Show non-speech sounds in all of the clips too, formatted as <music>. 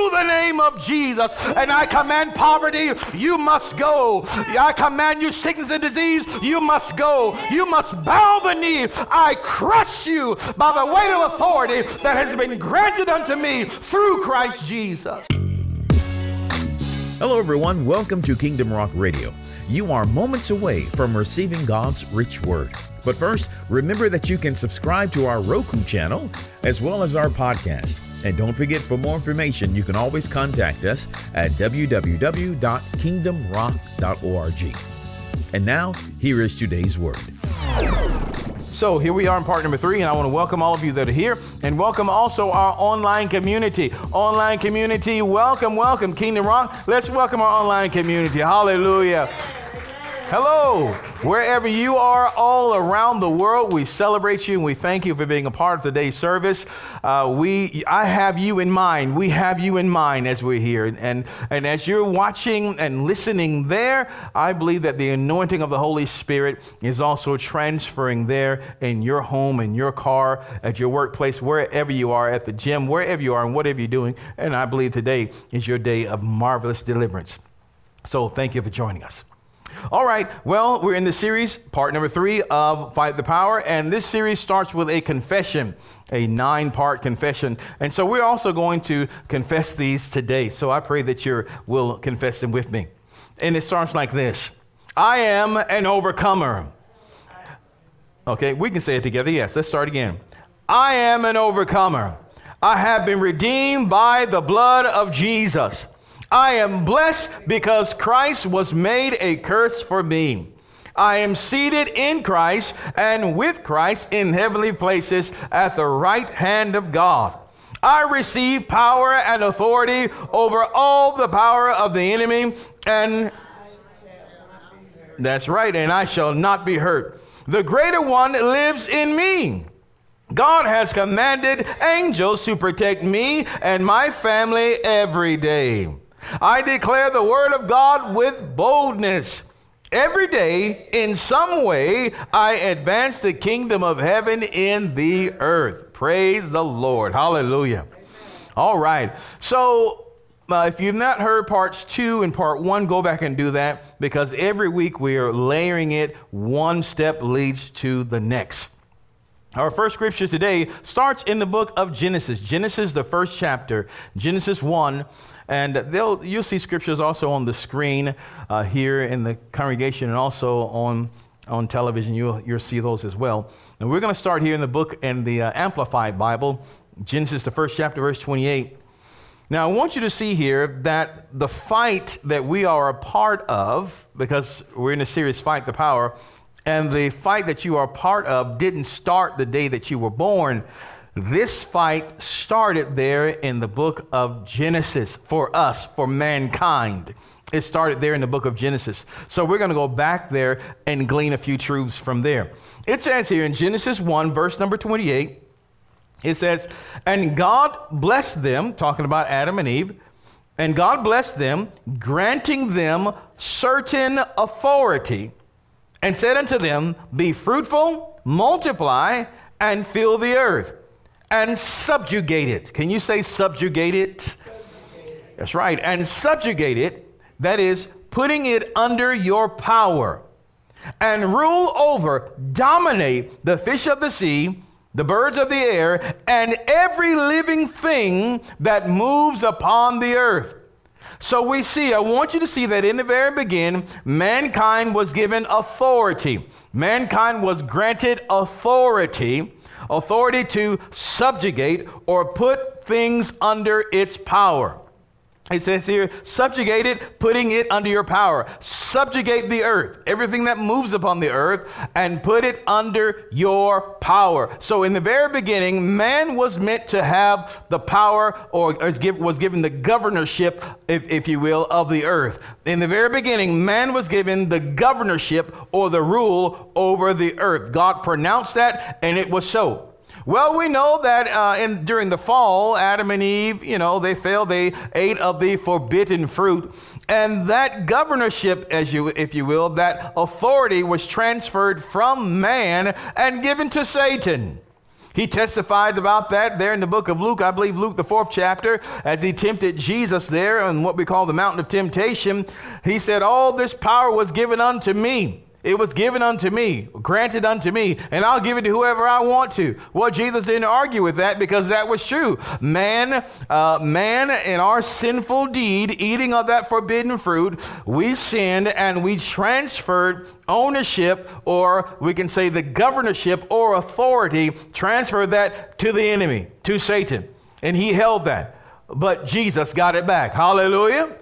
through the name of Jesus. And I command poverty, you must go. I command you sickness and disease, you must go. You must bow the knee. I crush you by the weight of authority that has been granted unto me through Christ Jesus. Hello, everyone. Welcome to Kingdom Rock Radio. You are moments away from receiving God's rich word. But first, remember that you can subscribe to our Roku channel as well as our podcast. And don't forget, for more information, you can always contact us at www.kingdomrock.org. And now, here is today's word. So here we are in part number three, and I want to welcome all of you that are here and welcome also our online community. Online community, welcome, welcome, Kingdom Rock. Let's welcome our online community. Hallelujah. Hello, wherever you are all around the world, we celebrate you and we thank you for being a part of today's service. Uh, we, I have you in mind. We have you in mind as we're here. And, and as you're watching and listening there, I believe that the anointing of the Holy Spirit is also transferring there in your home, in your car, at your workplace, wherever you are, at the gym, wherever you are, and whatever you're doing. And I believe today is your day of marvelous deliverance. So thank you for joining us. All right, well, we're in the series, part number three of Fight the Power, and this series starts with a confession, a nine part confession. And so we're also going to confess these today. So I pray that you will confess them with me. And it starts like this I am an overcomer. Okay, we can say it together. Yes, let's start again. I am an overcomer. I have been redeemed by the blood of Jesus. I am blessed because Christ was made a curse for me. I am seated in Christ and with Christ in heavenly places at the right hand of God. I receive power and authority over all the power of the enemy, and that's right, and I shall not be hurt. The greater one lives in me. God has commanded angels to protect me and my family every day. I declare the word of God with boldness. Every day, in some way, I advance the kingdom of heaven in the earth. Praise the Lord. Hallelujah. All right. So, uh, if you've not heard parts two and part one, go back and do that because every week we are layering it. One step leads to the next. Our first scripture today starts in the book of Genesis. Genesis, the first chapter, Genesis 1. And they'll, you'll see scriptures also on the screen uh, here in the congregation and also on, on television. You'll, you'll see those as well. And we're going to start here in the book in the uh, Amplified Bible, Genesis, the first chapter, verse 28. Now, I want you to see here that the fight that we are a part of, because we're in a serious Fight the Power, and the fight that you are part of didn't start the day that you were born. This fight started there in the book of Genesis for us, for mankind. It started there in the book of Genesis. So we're going to go back there and glean a few truths from there. It says here in Genesis 1, verse number 28, it says, And God blessed them, talking about Adam and Eve, and God blessed them, granting them certain authority and said unto them, Be fruitful, multiply, and fill the earth, and subjugate it. Can you say subjugate it? Subjugate. That's right. And subjugate it, that is, putting it under your power, and rule over, dominate the fish of the sea, the birds of the air, and every living thing that moves upon the earth. So we see, I want you to see that in the very beginning, mankind was given authority. Mankind was granted authority, authority to subjugate or put things under its power. It says here, subjugate it, putting it under your power. Subjugate the earth, everything that moves upon the earth, and put it under your power. So, in the very beginning, man was meant to have the power, or was given the governorship, if, if you will, of the earth. In the very beginning, man was given the governorship or the rule over the earth. God pronounced that, and it was so. Well, we know that uh, in, during the fall, Adam and Eve, you know, they failed. They ate of the forbidden fruit. And that governorship, as you, if you will, that authority was transferred from man and given to Satan. He testified about that there in the book of Luke, I believe Luke, the fourth chapter, as he tempted Jesus there on what we call the mountain of temptation. He said, All this power was given unto me. It was given unto me, granted unto me, and I'll give it to whoever I want to. Well, Jesus didn't argue with that because that was true. Man, uh, man, in our sinful deed, eating of that forbidden fruit, we sinned and we transferred ownership, or we can say the governorship or authority, transferred that to the enemy, to Satan, and he held that. But Jesus got it back. Hallelujah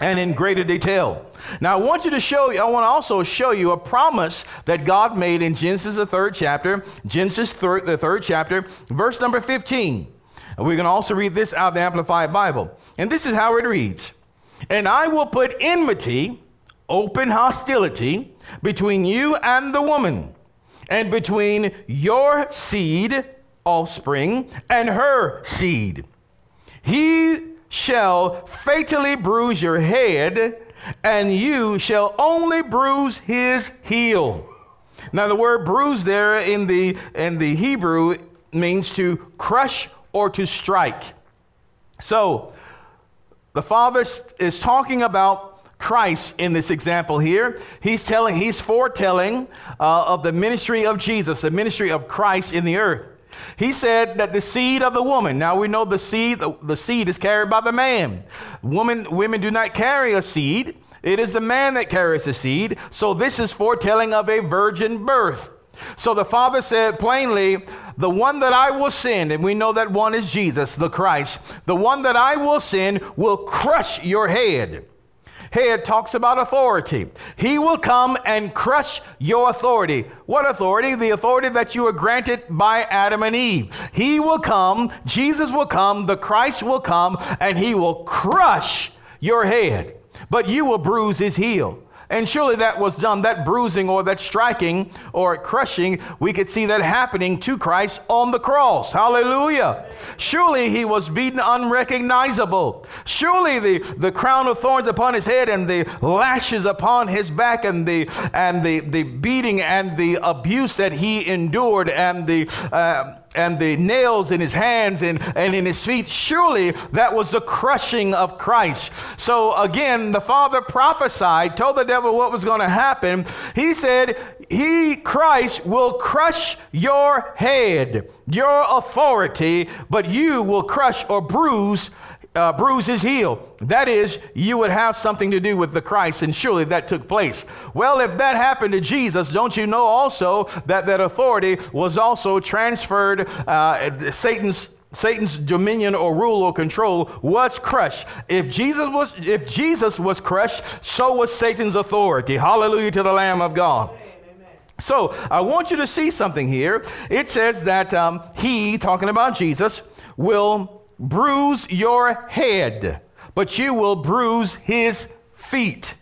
and in greater detail. Now, I want you to show you, I want to also show you a promise that God made in Genesis, the third chapter, Genesis, third, the third chapter, verse number 15. And we're going to also read this out of the Amplified Bible. And this is how it reads And I will put enmity, open hostility, between you and the woman, and between your seed, offspring, and her seed. He shall fatally bruise your head, and you shall only bruise his heel. Now, the word bruise there in the, in the Hebrew means to crush or to strike. So, the Father is talking about Christ in this example here. He's telling, he's foretelling uh, of the ministry of Jesus, the ministry of Christ in the earth. He said that the seed of the woman. Now we know the seed, the, the seed is carried by the man. Woman, women do not carry a seed. It is the man that carries the seed. So this is foretelling of a virgin birth. So the Father said plainly, the one that I will send, and we know that one is Jesus, the Christ, the one that I will send will crush your head head talks about authority. He will come and crush your authority. What authority? The authority that you were granted by Adam and Eve. He will come, Jesus will come, the Christ will come, and he will crush your head, but you will bruise his heel. And surely that was done, that bruising or that striking or crushing, we could see that happening to Christ on the cross. Hallelujah. Surely he was beaten unrecognizable. Surely the, the crown of thorns upon his head and the lashes upon his back and the, and the, the beating and the abuse that he endured and the, uh, and the nails in his hands and, and in his feet, surely that was the crushing of Christ. So again, the Father prophesied, told the devil what was going to happen. He said, He, Christ, will crush your head, your authority, but you will crush or bruise uh, bruise his heel. That is, you would have something to do with the Christ, and surely that took place. Well, if that happened to Jesus, don't you know also that that authority was also transferred, uh, Satan's Satan's dominion or rule or control was crushed. If Jesus was if Jesus was crushed, so was Satan's authority. Hallelujah to the Lamb of God. So I want you to see something here. It says that um, he, talking about Jesus, will bruise your head, but you will bruise his feet.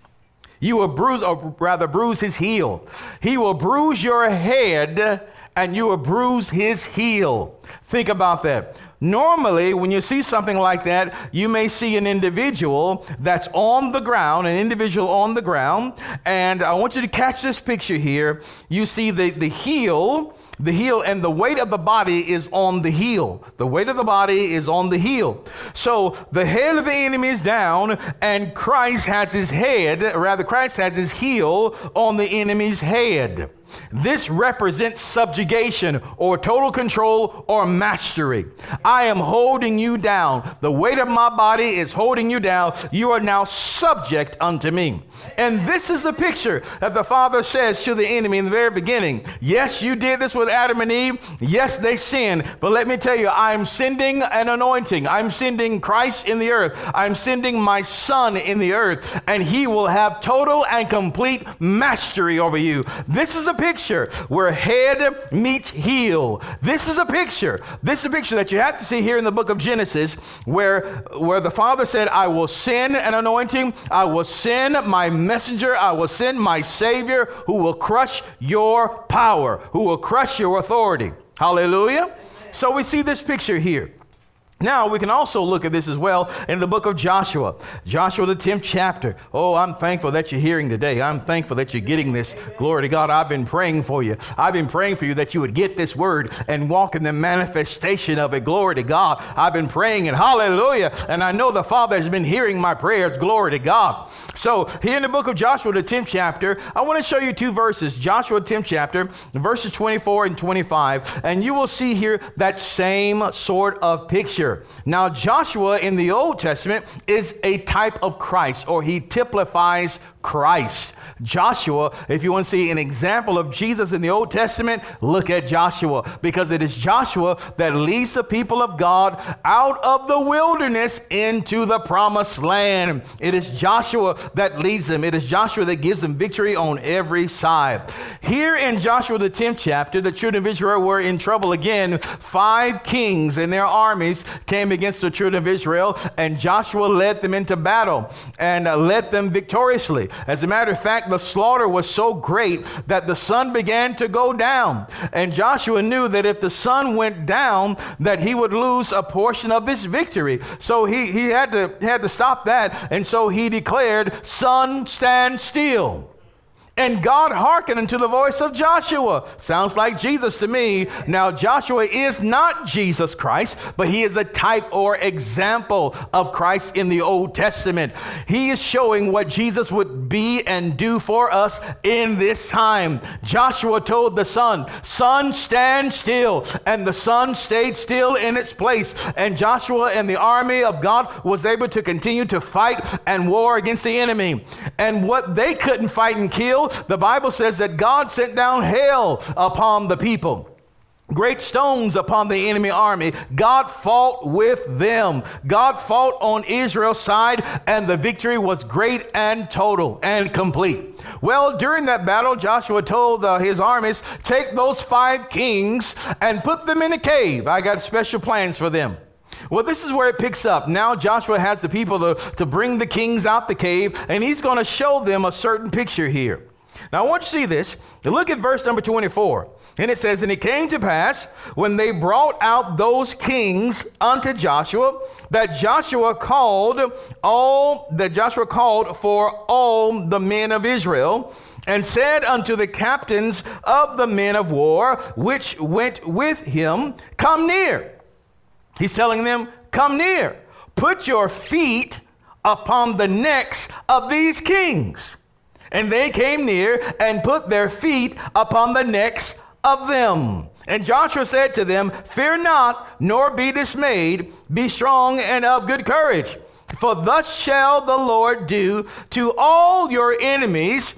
You will bruise, or rather, bruise his heel. He will bruise your head, and you will bruise his heel. Think about that. Normally, when you see something like that, you may see an individual that's on the ground, an individual on the ground, and I want you to catch this picture here. You see the, the heel the heel and the weight of the body is on the heel. The weight of the body is on the heel. So the head of the enemy is down, and Christ has his head, rather, Christ has his heel on the enemy's head. This represents subjugation or total control or mastery. I am holding you down. The weight of my body is holding you down. You are now subject unto me. And this is the picture that the Father says to the enemy in the very beginning. Yes, you did this with Adam and Eve. Yes, they sinned. But let me tell you, I'm sending an anointing. I'm sending Christ in the earth. I'm sending my Son in the earth, and He will have total and complete mastery over you. This is a picture where head meets heel. This is a picture. This is a picture that you have to see here in the book of Genesis where, where the Father said, I will send an anointing, I will send my messenger, I will send my Savior who will crush your power, who will crush your authority. Hallelujah. So we see this picture here. Now, we can also look at this as well in the book of Joshua. Joshua, the 10th chapter. Oh, I'm thankful that you're hearing today. I'm thankful that you're getting this. Glory to God. I've been praying for you. I've been praying for you that you would get this word and walk in the manifestation of it. Glory to God. I've been praying and hallelujah. And I know the Father has been hearing my prayers. Glory to God. So, here in the book of Joshua, the 10th chapter, I want to show you two verses. Joshua, 10th chapter, verses 24 and 25. And you will see here that same sort of picture. Now, Joshua in the Old Testament is a type of Christ, or he typifies Christ. Joshua, if you want to see an example of Jesus in the Old Testament, look at Joshua because it is Joshua that leads the people of God out of the wilderness into the promised land. It is Joshua that leads them. It is Joshua that gives them victory on every side. Here in Joshua, the 10th chapter, the children of Israel were in trouble again. Five kings and their armies came against the children of Israel, and Joshua led them into battle and uh, led them victoriously. As a matter of fact, the slaughter was so great that the sun began to go down. And Joshua knew that if the sun went down, that he would lose a portion of his victory. So he, he had, to, had to stop that. And so he declared, Sun, stand still. And God hearkened unto the voice of Joshua. Sounds like Jesus to me. Now, Joshua is not Jesus Christ, but he is a type or example of Christ in the Old Testament. He is showing what Jesus would be and do for us in this time. Joshua told the sun, Sun, stand still. And the sun stayed still in its place. And Joshua and the army of God was able to continue to fight and war against the enemy. And what they couldn't fight and kill, the Bible says that God sent down hail upon the people great stones upon the enemy army. God fought with them. God fought on Israel's side, and the victory was great and total and complete. Well, during that battle, Joshua told uh, his armies, Take those five kings and put them in a cave. I got special plans for them. Well, this is where it picks up. Now Joshua has the people to, to bring the kings out the cave, and he's going to show them a certain picture here. Now, I want you to see this. Look at verse number 24. And it says, And it came to pass when they brought out those kings unto Joshua, that Joshua called all that Joshua called for all the men of Israel, and said unto the captains of the men of war, which went with him, Come near. He's telling them, Come near. Put your feet upon the necks of these kings. And they came near and put their feet upon the necks of them. And Joshua said to them, Fear not, nor be dismayed, be strong and of good courage. For thus shall the Lord do to all your enemies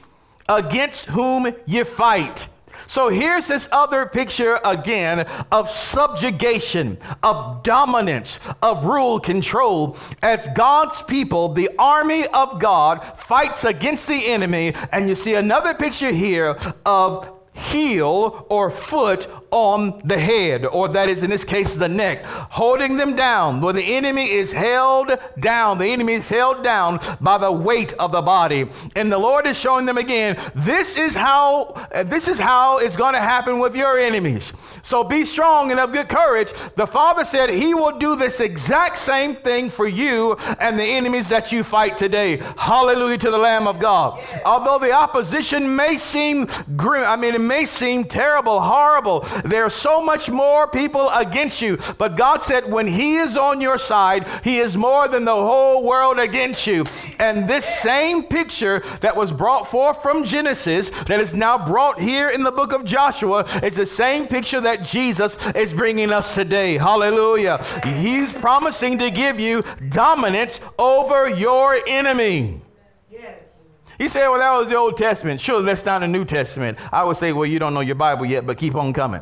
against whom ye fight. So here's this other picture again of subjugation, of dominance, of rule control as God's people, the army of God, fights against the enemy. And you see another picture here of heel or foot on the head, or that is in this case the neck, holding them down, where the enemy is held down. The enemy is held down by the weight of the body. And the Lord is showing them again, this is how uh, this is how it's going to happen with your enemies. So be strong and of good courage. The Father said he will do this exact same thing for you and the enemies that you fight today. Hallelujah to the Lamb of God. Although the opposition may seem grim, I mean, it may seem terrible, horrible, there are so much more people against you. But God said, when He is on your side, He is more than the whole world against you. And this same picture that was brought forth from Genesis, that is now brought here in the book of Joshua, is the same picture that Jesus is bringing us today. Hallelujah. He's promising to give you dominance over your enemy. He said, Well, that was the Old Testament. Sure, that's not the New Testament. I would say, Well, you don't know your Bible yet, but keep on coming.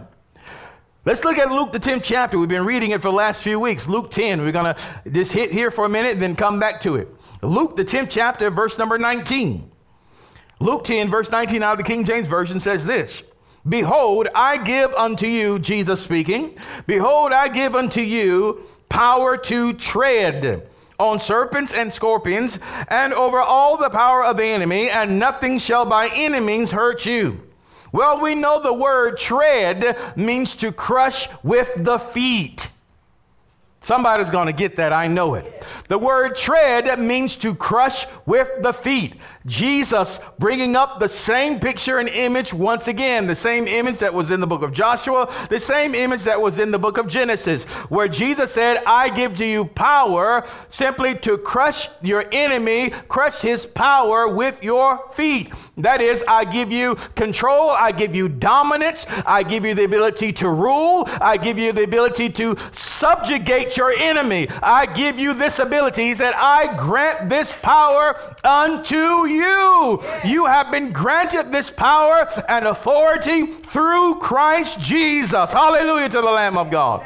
Let's look at Luke, the 10th chapter. We've been reading it for the last few weeks. Luke 10. We're going to just hit here for a minute, and then come back to it. Luke, the 10th chapter, verse number 19. Luke 10, verse 19 out of the King James Version says this Behold, I give unto you, Jesus speaking, behold, I give unto you power to tread on serpents and scorpions, and over all the power of the enemy, and nothing shall by any means hurt you. Well, we know the word tread means to crush with the feet. Somebody's going to get that. I know it. The word tread means to crush with the feet. Jesus bringing up the same picture and image once again, the same image that was in the book of Joshua, the same image that was in the book of Genesis, where Jesus said, I give to you power simply to crush your enemy, crush his power with your feet. That is, I give you control, I give you dominance, I give you the ability to rule, I give you the ability to subjugate your enemy. I give you this ability. He said, I grant this power unto you. You You have been granted this power and authority through Christ Jesus. Hallelujah to the Lamb of God.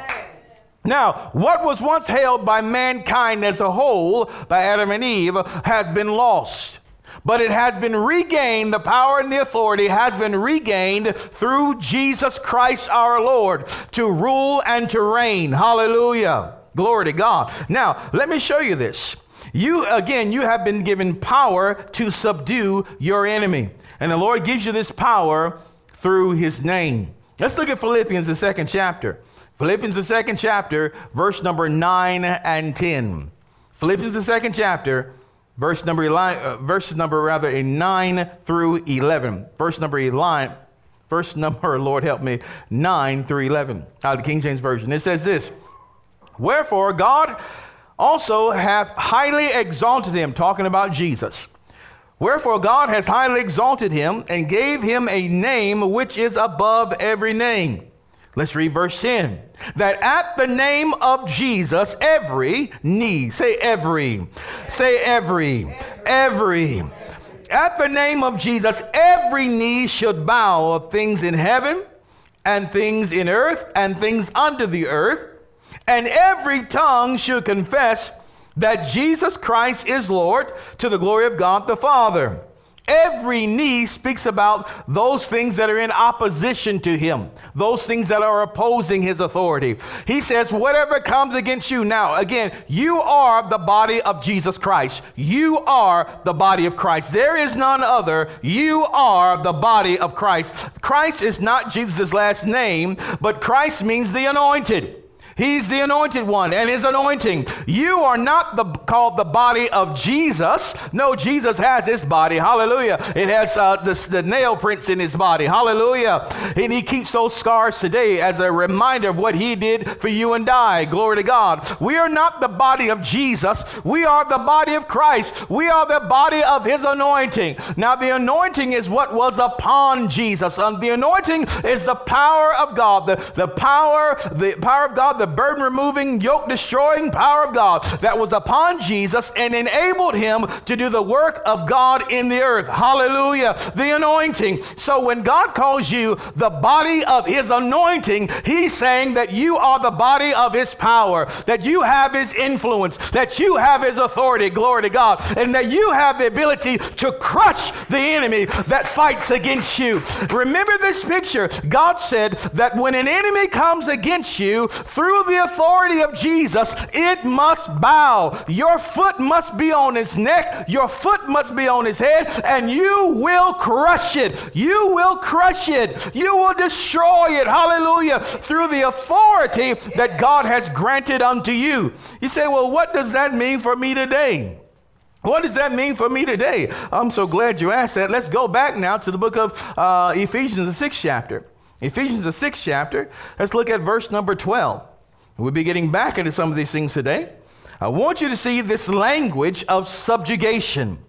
Now, what was once held by mankind as a whole, by Adam and Eve, has been lost. But it has been regained, the power and the authority has been regained through Jesus Christ our Lord to rule and to reign. Hallelujah. Glory to God. Now, let me show you this. You, again, you have been given power to subdue your enemy. And the Lord gives you this power through his name. Let's look at Philippians, the second chapter. Philippians, the second chapter, verse number 9 and 10. Philippians, the second chapter, verse number 11, uh, verse number rather, a 9 through 11. Verse number 11, verse number, <laughs> Lord help me, 9 through 11, out of the King James Version. It says this Wherefore, God also hath highly exalted him, talking about Jesus. Wherefore God has highly exalted him and gave him a name which is above every name. Let's read verse 10. That at the name of Jesus, every knee, say every, say every, every. At the name of Jesus, every knee should bow of things in heaven and things in earth and things under the earth and every tongue should confess that Jesus Christ is Lord to the glory of God the Father. Every knee speaks about those things that are in opposition to him, those things that are opposing his authority. He says, whatever comes against you. Now, again, you are the body of Jesus Christ. You are the body of Christ. There is none other. You are the body of Christ. Christ is not Jesus' last name, but Christ means the anointed. He's the anointed one and his anointing. You are not the, called the body of Jesus. No, Jesus has his body. Hallelujah. It has uh, the, the nail prints in his body. Hallelujah. And he keeps those scars today as a reminder of what he did for you and I. Glory to God. We are not the body of Jesus. We are the body of Christ. We are the body of his anointing. Now, the anointing is what was upon Jesus. Um, the anointing is the power of God. The, the power, the power of God, the burden removing, yoke destroying power of God that was upon Jesus and enabled him to do the work of God in the earth. Hallelujah. The anointing. So when God calls you the body of his anointing, he's saying that you are the body of his power, that you have his influence, that you have his authority. Glory to God. And that you have the ability to crush the enemy that fights against you. Remember this picture. God said that when an enemy comes against you through through the authority of Jesus, it must bow. Your foot must be on his neck, your foot must be on his head, and you will crush it. You will crush it. You will destroy it. Hallelujah. Through the authority that God has granted unto you. You say, well, what does that mean for me today? What does that mean for me today? I'm so glad you asked that. Let's go back now to the book of uh, Ephesians, the sixth chapter. Ephesians, the sixth chapter. Let's look at verse number 12. We'll be getting back into some of these things today. I want you to see this language of subjugation.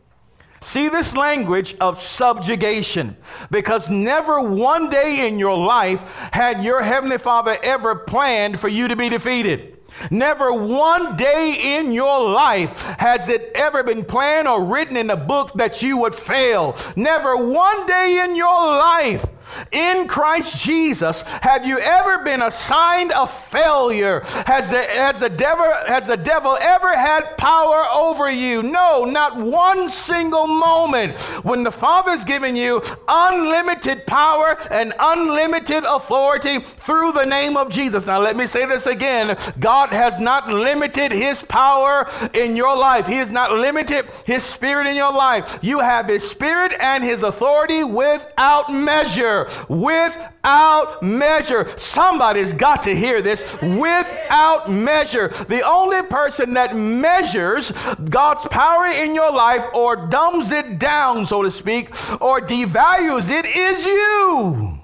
See this language of subjugation because never one day in your life had your Heavenly Father ever planned for you to be defeated. Never one day in your life has it ever been planned or written in a book that you would fail. Never one day in your life in Christ Jesus, have you ever been assigned a failure? Has the, has the, devil, has the devil ever had power over you? No, not one single moment. When the Father's given you unlimited power and unlimited authority through the name of Jesus. Now, let me say this again God has not limited his power in your life, he has not limited his spirit in your life. You have his spirit and his authority without measure. Measure, without measure. Somebody's got to hear this. Without measure. The only person that measures God's power in your life or dumbs it down, so to speak, or devalues it is you.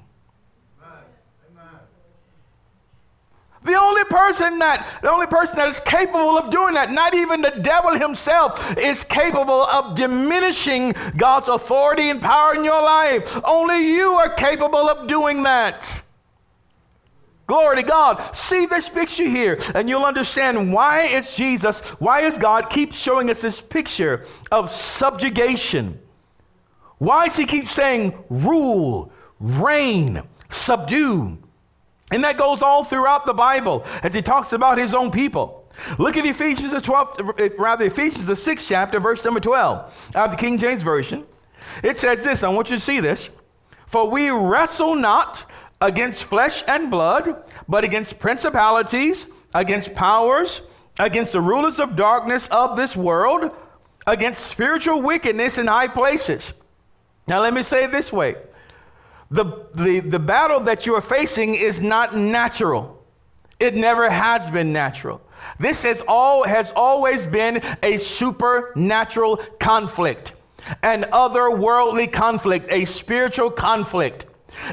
The only person that the only person that is capable of doing that, not even the devil himself, is capable of diminishing God's authority and power in your life. Only you are capable of doing that. Glory to God. See this picture here, and you'll understand why it's Jesus, why is God keeps showing us this picture of subjugation. Why does he keep saying rule, reign, subdue? And that goes all throughout the Bible as he talks about his own people. Look at Ephesians the 12th, rather Ephesians the 6th chapter, verse number 12, out of the King James Version. It says this, I want you to see this. For we wrestle not against flesh and blood, but against principalities, against powers, against the rulers of darkness of this world, against spiritual wickedness in high places. Now let me say it this way. The, the, the battle that you are facing is not natural. It never has been natural. This has, all, has always been a supernatural conflict, an otherworldly conflict, a spiritual conflict.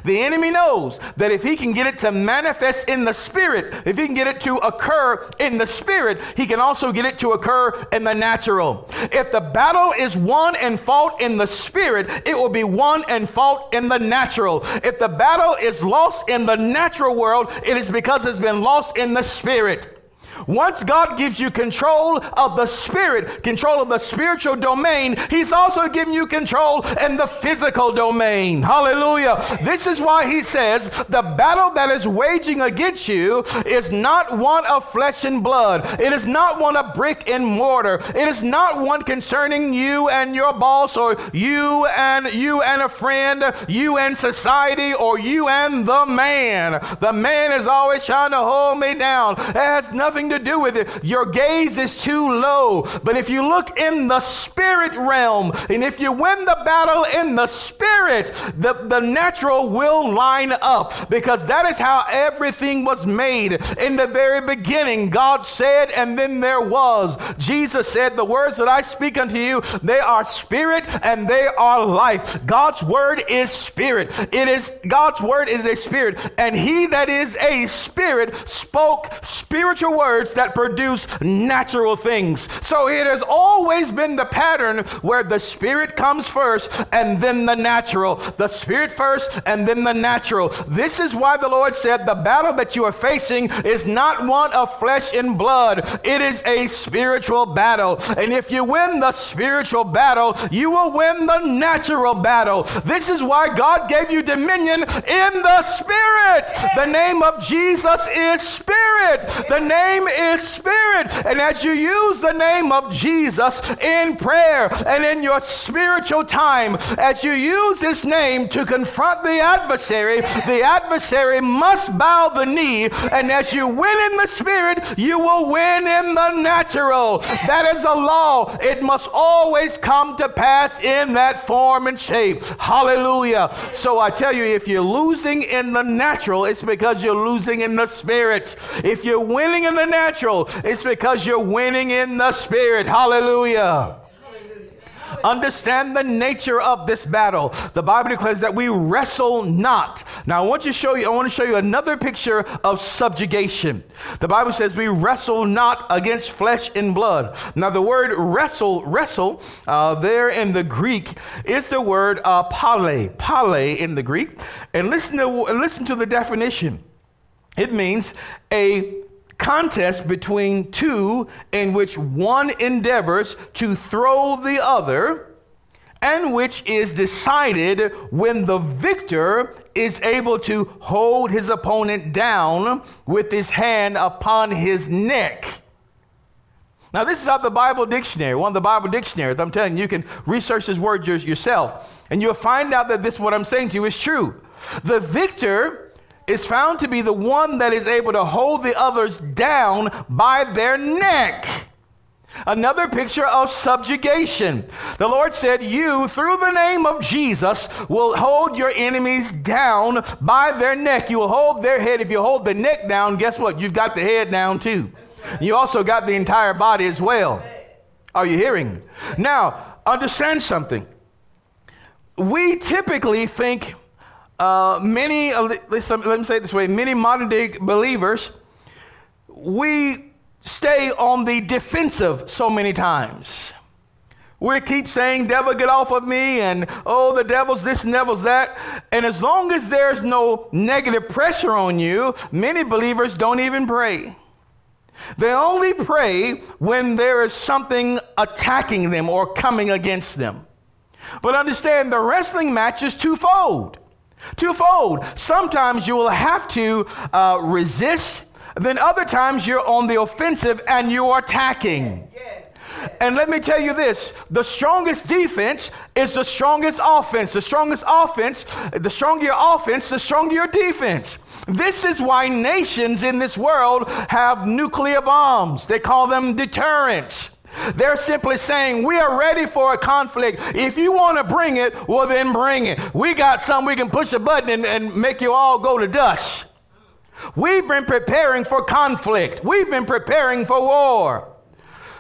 The enemy knows that if he can get it to manifest in the spirit, if he can get it to occur in the spirit, he can also get it to occur in the natural. If the battle is won and fought in the spirit, it will be won and fought in the natural. If the battle is lost in the natural world, it is because it's been lost in the spirit. Once God gives you control of the spirit, control of the spiritual domain, He's also giving you control in the physical domain. Hallelujah. This is why He says the battle that is waging against you is not one of flesh and blood, it is not one of brick and mortar, it is not one concerning you and your boss, or you and you and a friend, you and society, or you and the man. The man is always trying to hold me down. It has nothing nothing to do with it. Your gaze is too low. But if you look in the spirit realm, and if you win the battle in the spirit, the, the natural will line up because that is how everything was made. In the very beginning, God said, and then there was. Jesus said, The words that I speak unto you, they are spirit and they are life. God's word is spirit. It is God's word is a spirit, and he that is a spirit spoke spiritual words that produce natural things. So it has always been the pattern where the spirit comes first and then the natural. The spirit first and then the natural. This is why the Lord said the battle that you are facing is not one of flesh and blood, it is a spiritual battle. And if you win the spiritual battle, you will win the natural battle. This is why God gave you dominion in the spirit. The name of Jesus is spirit. The name is spirit. And as you use the name of Jesus in prayer and in your spiritual time, as you use his name to confront the adversary, the adversary must bow the knee. And as you win in the spirit, you will win in the natural. That is a law. It must always come to pass in that form and shape. Hallelujah. So I tell you, if you're losing in the natural, it's because you're losing in the spirit. If you're winning in the natural, it's because you're winning in the spirit. Hallelujah. Understand the nature of this battle. The Bible declares that we wrestle not. Now, I want to show you, I want to show you another picture of subjugation. The Bible says we wrestle not against flesh and blood. Now, the word wrestle, wrestle, uh, there in the Greek is the word uh, pale, pale in the Greek. And listen to, listen to the definition. It means a contest between two in which one endeavors to throw the other, and which is decided when the victor is able to hold his opponent down with his hand upon his neck. Now, this is out the Bible dictionary, one of the Bible dictionaries. I'm telling you, you can research this word yourself, and you'll find out that this, what I'm saying to you, is true. The victor is found to be the one that is able to hold the others down by their neck. Another picture of subjugation. The Lord said, You, through the name of Jesus, will hold your enemies down by their neck. You will hold their head. If you hold the neck down, guess what? You've got the head down too. You also got the entire body as well. Are you hearing? Now, understand something. We typically think uh, many, uh, let me say it this way, many modern day believers, we stay on the defensive so many times. We keep saying, devil, get off of me, and oh, the devil's this and devil's that. And as long as there's no negative pressure on you, many believers don't even pray. They only pray when there is something attacking them or coming against them. But understand the wrestling match is twofold. Twofold. Sometimes you will have to uh, resist, then other times you're on the offensive and you are attacking. And let me tell you this the strongest defense is the strongest offense. The strongest offense, the stronger your offense, the stronger your defense. This is why nations in this world have nuclear bombs. They call them deterrents. They're simply saying, We are ready for a conflict. If you want to bring it, well, then bring it. We got some we can push a button and, and make you all go to dust. We've been preparing for conflict, we've been preparing for war.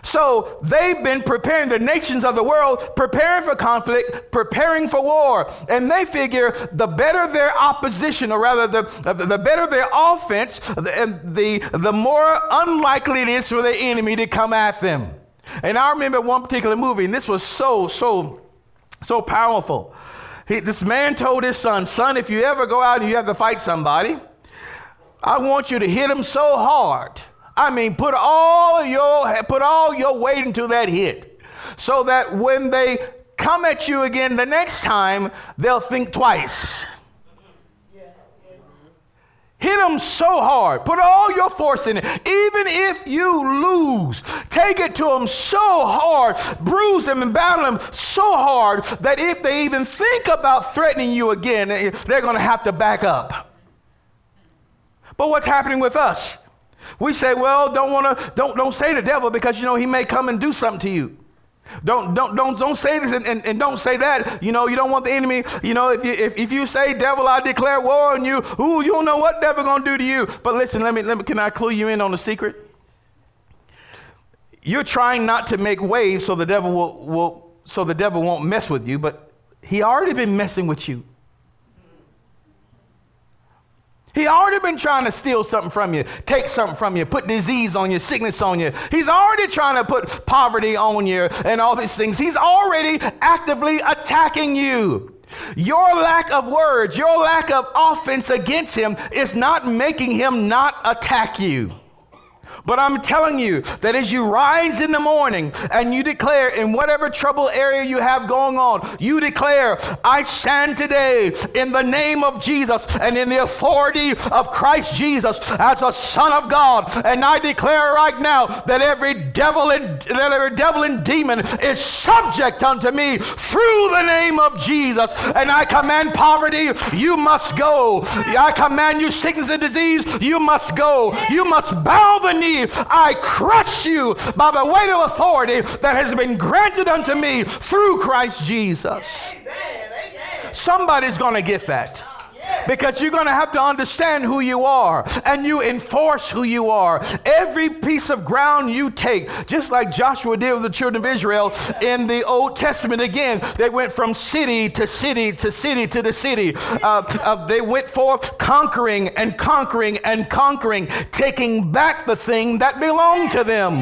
So they've been preparing, the nations of the world, preparing for conflict, preparing for war. And they figure the better their opposition, or rather, the, the better their offense, the, the, the more unlikely it is for the enemy to come at them. And I remember one particular movie, and this was so, so, so powerful. He, this man told his son, Son, if you ever go out and you have to fight somebody, I want you to hit him so hard I mean, put all your put all your weight into that hit, so that when they come at you again the next time, they'll think twice. Hit them so hard. Put all your force in it. Even if you lose, take it to them so hard. Bruise them and battle them so hard that if they even think about threatening you again, eh, they're going to have to back up. But what's happening with us? We say, well, don't want to, don't, don't say the devil because, you know, he may come and do something to you. Don't, don't, don't, don't say this and, and, and, don't say that. You know, you don't want the enemy, you know, if you, if, if you say, devil, I declare war on you, ooh, you don't know what devil to do to you. But listen, let me, let me, can I clue you in on the secret? You're trying not to make waves so the devil will, will so the devil won't mess with you, but he already been messing with you. He already been trying to steal something from you, take something from you, put disease on you, sickness on you. He's already trying to put poverty on you and all these things. He's already actively attacking you. Your lack of words, your lack of offense against him is not making him not attack you. But I'm telling you that as you rise in the morning and you declare in whatever trouble area you have going on, you declare, I stand today in the name of Jesus and in the authority of Christ Jesus as a son of God. And I declare right now that every devil and that every devil and demon is subject unto me through the name of Jesus. And I command poverty, you must go. I command you sickness and disease, you must go. You must bow the knee I crush you by the weight of authority that has been granted unto me through Christ Jesus. Somebody's going to get that because you're going to have to understand who you are and you enforce who you are. Every piece of ground you take, just like Joshua did with the children of Israel in the Old Testament, again, they went from city to city to city to the city. Uh, uh, they went forth conquering and conquering and conquering, taking back the thing that belonged to them.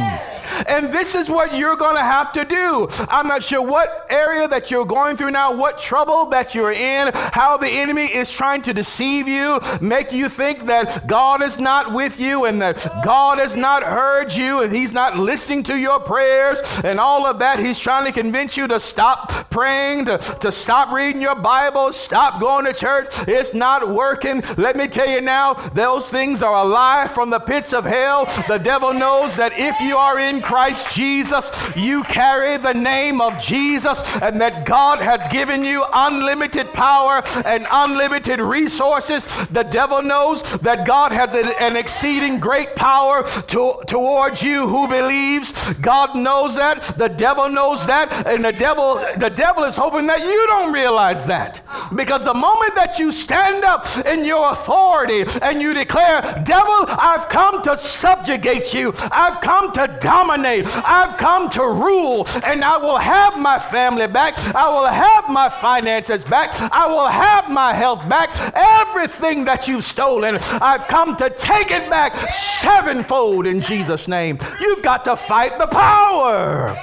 And this is what you're going to have to do. I'm not sure what area that you're going through now, what trouble that you're in, how the enemy is trying to deceive you, make you think that God is not with you and that God has not heard you and He's not listening to your prayers and all of that. He's trying to convince you to stop praying, to, to stop reading your Bible, stop going to church. It's not working. Let me tell you now, those things are a lie from the pits of hell. The devil knows that if you are in Christ Jesus, you carry the name of Jesus, and that God has given you unlimited power and unlimited resources. The devil knows that God has an exceeding great power to, towards you who believes. God knows that. The devil knows that. And the devil, the devil is hoping that you don't realize that. Because the moment that you stand up in your authority and you declare, Devil, I've come to subjugate you, I've come to dominate, I've come to rule, and I will have my family back, I will have my finances back, I will have my health back. Everything that you've stolen, I've come to take it back sevenfold in Jesus' name. You've got to fight the power.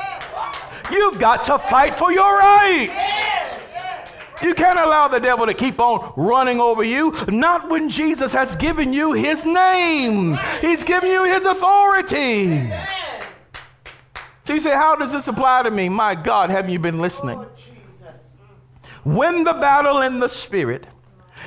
You've got to fight for your rights. You can't allow the devil to keep on running over you, not when Jesus has given you his name. He's given you his authority. So you say, How does this apply to me? My God, haven't you been listening? Win the battle in the spirit,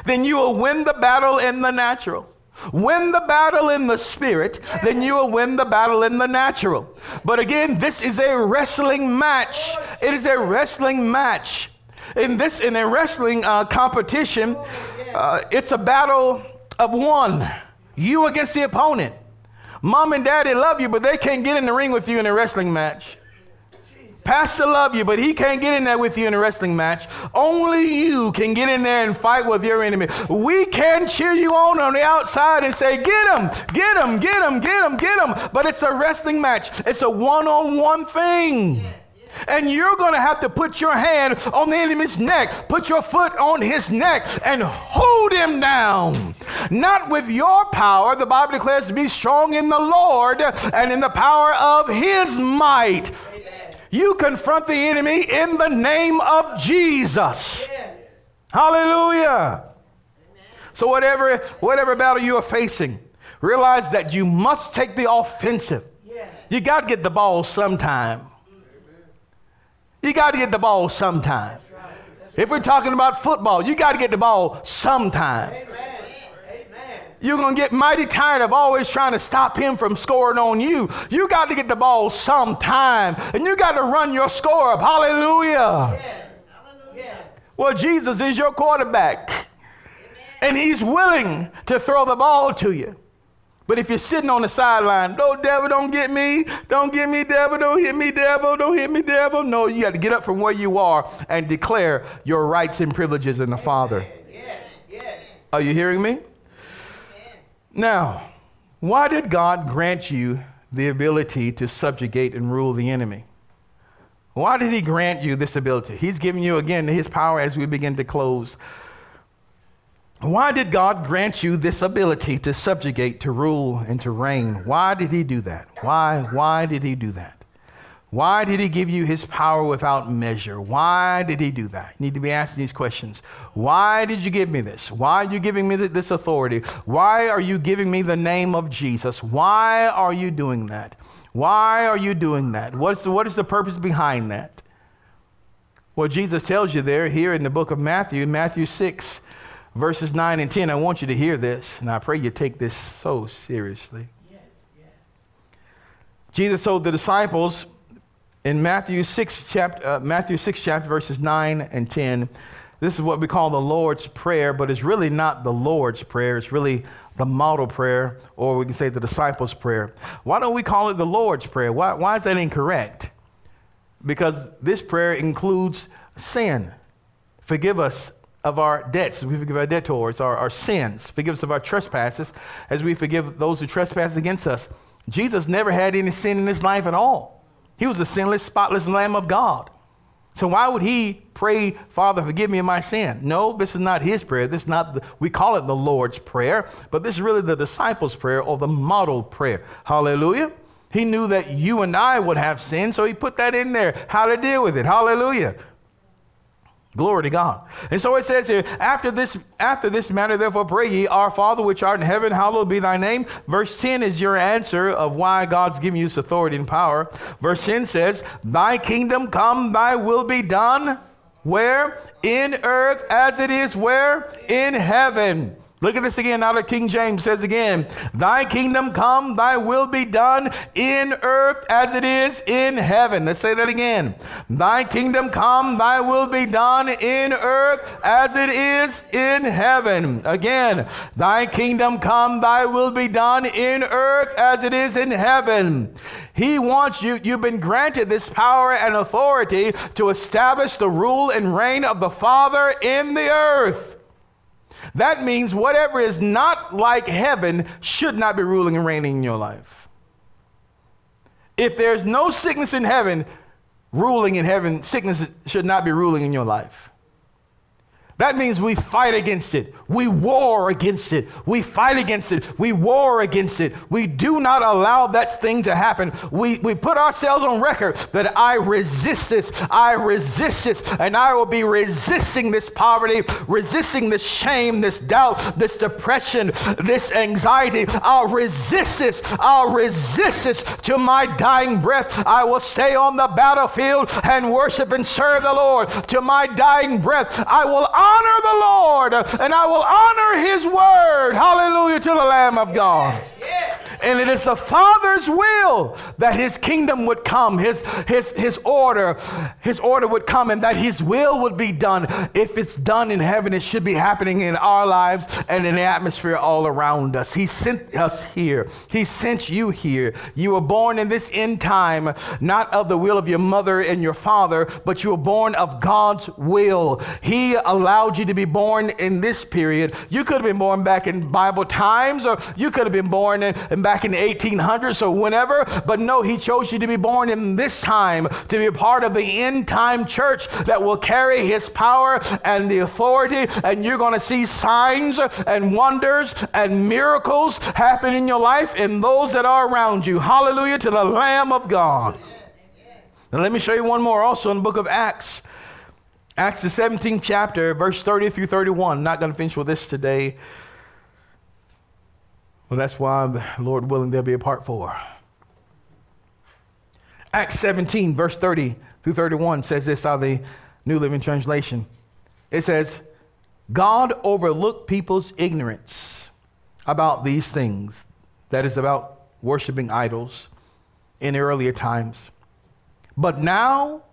then you will win the battle in the natural. Win the battle in the spirit, then you will win the battle in the natural. But again, this is a wrestling match. It is a wrestling match. In this, in a wrestling uh, competition, uh, it's a battle of one. You against the opponent. Mom and daddy love you, but they can't get in the ring with you in a wrestling match. Pastor love you, but he can't get in there with you in a wrestling match. Only you can get in there and fight with your enemy. We can cheer you on on the outside and say, get him, get him, get him, get him, get him. But it's a wrestling match. It's a one-on-one thing. And you're going to have to put your hand on the enemy's neck, put your foot on his neck, and hold him down. Not with your power, the Bible declares to be strong in the Lord and in the power of his might. You confront the enemy in the name of Jesus. Yes. Hallelujah. Amen. So whatever whatever battle you are facing, realize that you must take the offensive. Yes. You got to get the ball sometime. You got to get the ball sometime. If we're talking about football, you got to get the ball sometime. Amen. You're going to get mighty tired of always trying to stop him from scoring on you. You got to get the ball sometime, and you got to run your score up. Hallelujah. Yes. Hallelujah. Well, Jesus is your quarterback, Amen. and he's willing to throw the ball to you. But if you're sitting on the sideline, no, devil, don't get me. Don't get me, devil. Don't hit me, devil. Don't hit me, devil. No, you got to get up from where you are and declare your rights and privileges in the Father. Yes, yes. Are you hearing me? Now, why did God grant you the ability to subjugate and rule the enemy? Why did He grant you this ability? He's giving you again His power as we begin to close. Why did God grant you this ability to subjugate, to rule, and to reign? Why did He do that? Why? Why did He do that? Why did he give you his power without measure? Why did he do that? You need to be asking these questions. Why did you give me this? Why are you giving me this authority? Why are you giving me the name of Jesus? Why are you doing that? Why are you doing that? What's the, what is the purpose behind that? Well, Jesus tells you there, here in the book of Matthew, Matthew 6, verses 9 and 10. I want you to hear this, and I pray you take this so seriously. Yes, yes. Jesus told the disciples, in Matthew 6 chapter, uh, Matthew 6 chapter verses 9 and 10, this is what we call the Lord's Prayer, but it's really not the Lord's Prayer. It's really the model prayer, or we can say the disciples' prayer. Why don't we call it the Lord's Prayer? Why, why is that incorrect? Because this prayer includes sin. Forgive us of our debts as we forgive our debtors, our, our sins. Forgive us of our trespasses as we forgive those who trespass against us. Jesus never had any sin in his life at all. He was a sinless, spotless Lamb of God. So why would he pray, Father, forgive me of my sin? No, this is not his prayer. This is not the, we call it the Lord's prayer, but this is really the disciples' prayer or the model prayer. Hallelujah. He knew that you and I would have sin, so he put that in there. How to deal with it. Hallelujah. Glory to God. And so it says here, after this, after this matter, therefore pray ye, Our Father which art in heaven, hallowed be thy name. Verse 10 is your answer of why God's giving you authority and power. Verse 10 says, Thy kingdom come, thy will be done. Where? In earth as it is where? In heaven. Look at this again. Now the King James says again, Thy kingdom come, thy will be done in earth as it is in heaven. Let's say that again. Thy kingdom come, thy will be done in earth as it is in heaven. Again, thy kingdom come, thy will be done in earth as it is in heaven. He wants you, you've been granted this power and authority to establish the rule and reign of the Father in the earth. That means whatever is not like heaven should not be ruling and reigning in your life. If there's no sickness in heaven, ruling in heaven, sickness should not be ruling in your life. That means we fight against it. We war against it. We fight against it. We war against it. We do not allow that thing to happen. We, we put ourselves on record that I resist this. I resist this. And I will be resisting this poverty, resisting this shame, this doubt, this depression, this anxiety. I'll resist this. I'll resist this to my dying breath. I will stay on the battlefield and worship and serve the Lord. To my dying breath, I will honor the Lord and I will honor his word. Hallelujah to the Lamb of God. And it is the Father's will that his kingdom would come, his, his, his order, his order would come, and that his will would be done. If it's done in heaven, it should be happening in our lives and in the atmosphere all around us. He sent us here. He sent you here. You were born in this end time, not of the will of your mother and your father, but you were born of God's will. He allowed you to be born in this period. You could have been born back in Bible times, or you could have been born in, in back in the 1800s or whenever, but no, he chose you to be born in this time to be a part of the end time church that will carry his power and the authority, and you're going to see signs and wonders and miracles happen in your life and those that are around you. Hallelujah to the Lamb of God. Now, let me show you one more also in the book of Acts. Acts, the 17th chapter, verse 30 through 31. not going to finish with this today. Well, that's why, Lord willing, there'll be a part four. Acts 17, verse 30 through 31 says this out of the New Living Translation. It says, God overlooked people's ignorance about these things, that is, about worshiping idols in earlier times. But now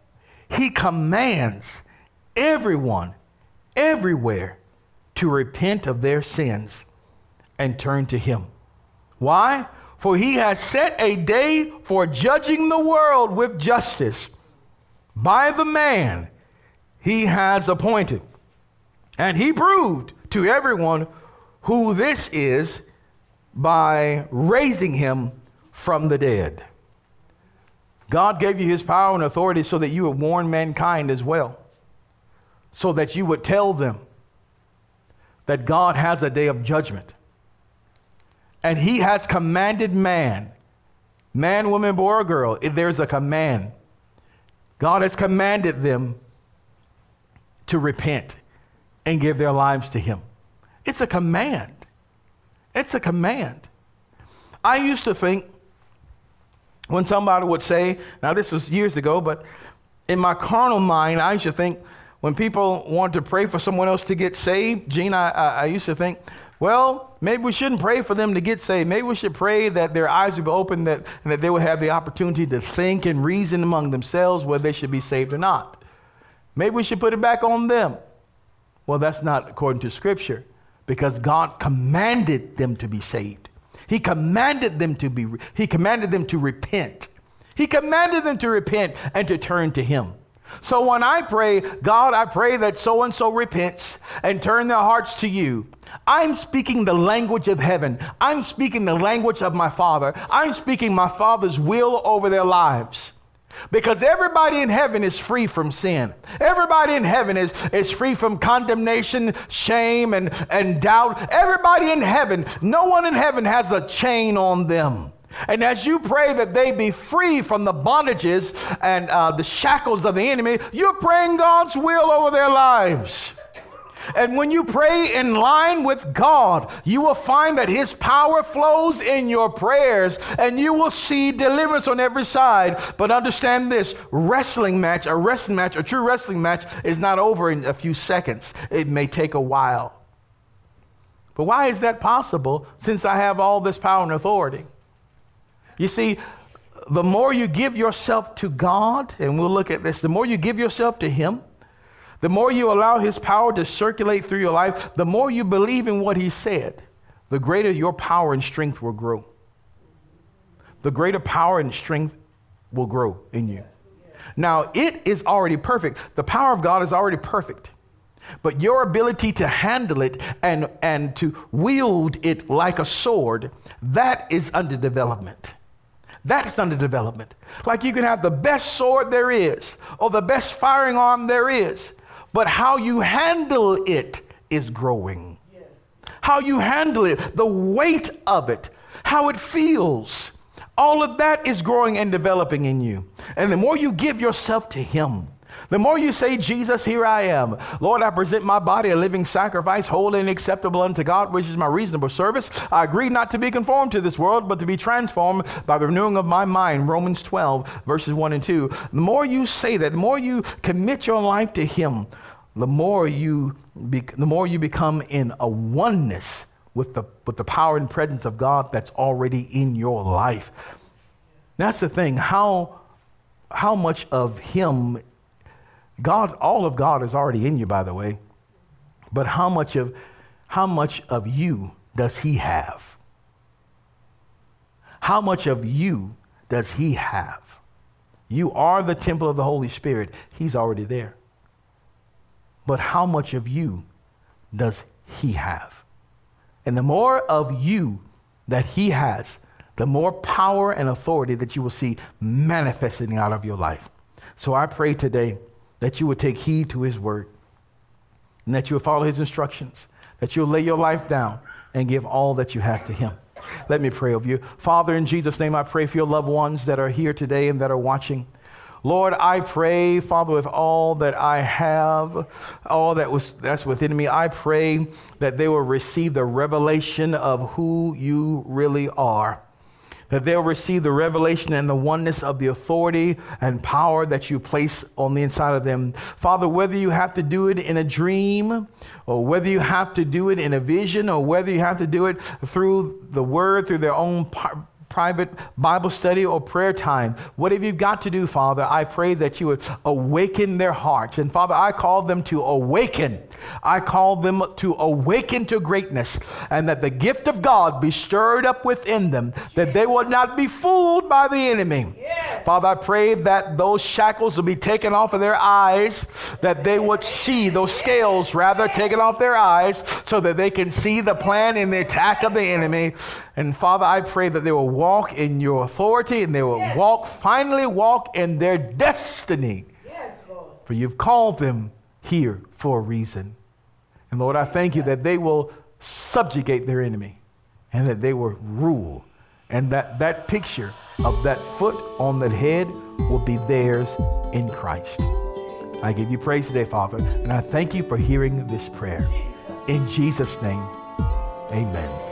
he commands everyone, everywhere, to repent of their sins and turn to him. Why? For he has set a day for judging the world with justice by the man he has appointed. And he proved to everyone who this is by raising him from the dead. God gave you his power and authority so that you would warn mankind as well, so that you would tell them that God has a day of judgment and he has commanded man, man, woman, boy, or girl, there's a command, God has commanded them to repent and give their lives to him. It's a command. It's a command. I used to think when somebody would say, now this was years ago, but in my carnal mind, I used to think when people wanted to pray for someone else to get saved, Gene, I, I, I used to think, well, maybe we shouldn't pray for them to get saved. Maybe we should pray that their eyes would be open that, and that they would have the opportunity to think and reason among themselves whether they should be saved or not. Maybe we should put it back on them. Well, that's not according to Scripture because God commanded them to be saved. He commanded them to be he commanded them to repent. He commanded them to repent and to turn to him. So when I pray, God, I pray that so and so repents and turn their hearts to you. I'm speaking the language of heaven. I'm speaking the language of my Father. I'm speaking my Father's will over their lives. Because everybody in heaven is free from sin. Everybody in heaven is, is free from condemnation, shame, and, and doubt. Everybody in heaven, no one in heaven has a chain on them. And as you pray that they be free from the bondages and uh, the shackles of the enemy, you're praying God's will over their lives. And when you pray in line with God, you will find that His power flows in your prayers and you will see deliverance on every side. But understand this wrestling match, a wrestling match, a true wrestling match is not over in a few seconds, it may take a while. But why is that possible since I have all this power and authority? You see, the more you give yourself to God, and we'll look at this, the more you give yourself to Him, the more you allow His power to circulate through your life, the more you believe in what He said, the greater your power and strength will grow. The greater power and strength will grow in you. Now, it is already perfect. The power of God is already perfect. But your ability to handle it and, and to wield it like a sword, that is under development. That's under development. Like you can have the best sword there is or the best firing arm there is, but how you handle it is growing. How you handle it, the weight of it, how it feels, all of that is growing and developing in you. And the more you give yourself to Him, the more you say, Jesus, here I am. Lord, I present my body a living sacrifice, holy and acceptable unto God, which is my reasonable service. I agree not to be conformed to this world, but to be transformed by the renewing of my mind. Romans 12, verses 1 and 2. The more you say that, the more you commit your life to Him, the more you, be, the more you become in a oneness with the, with the power and presence of God that's already in your life. That's the thing. How, how much of Him God, all of God is already in you, by the way. But how much of, how much of you does He have? How much of you does He have? You are the temple of the Holy Spirit. He's already there. But how much of you does He have? And the more of you that He has, the more power and authority that you will see manifesting out of your life. So I pray today that you would take heed to his word and that you would follow his instructions, that you'll lay your life down and give all that you have to him. Let me pray of you. Father, in Jesus' name, I pray for your loved ones that are here today and that are watching. Lord, I pray, Father, with all that I have, all that was that's within me, I pray that they will receive the revelation of who you really are that they'll receive the revelation and the oneness of the authority and power that you place on the inside of them. Father, whether you have to do it in a dream, or whether you have to do it in a vision, or whether you have to do it through the word, through their own private Bible study or prayer time, whatever you've got to do, Father, I pray that you would awaken their hearts. And Father, I call them to awaken. I call them to awaken to greatness and that the gift of God be stirred up within them, that they will not be fooled by the enemy. Father, I pray that those shackles will be taken off of their eyes, that they would see those scales rather taken off their eyes so that they can see the plan and the attack of the enemy. And Father, I pray that they will walk in your authority and they will yes. walk, finally walk in their destiny. Yes, for you've called them here for a reason. And Lord, I thank you that they will subjugate their enemy and that they will rule. And that that picture of that foot on that head will be theirs in Christ. I give you praise today, Father, and I thank you for hearing this prayer. In Jesus' name, amen.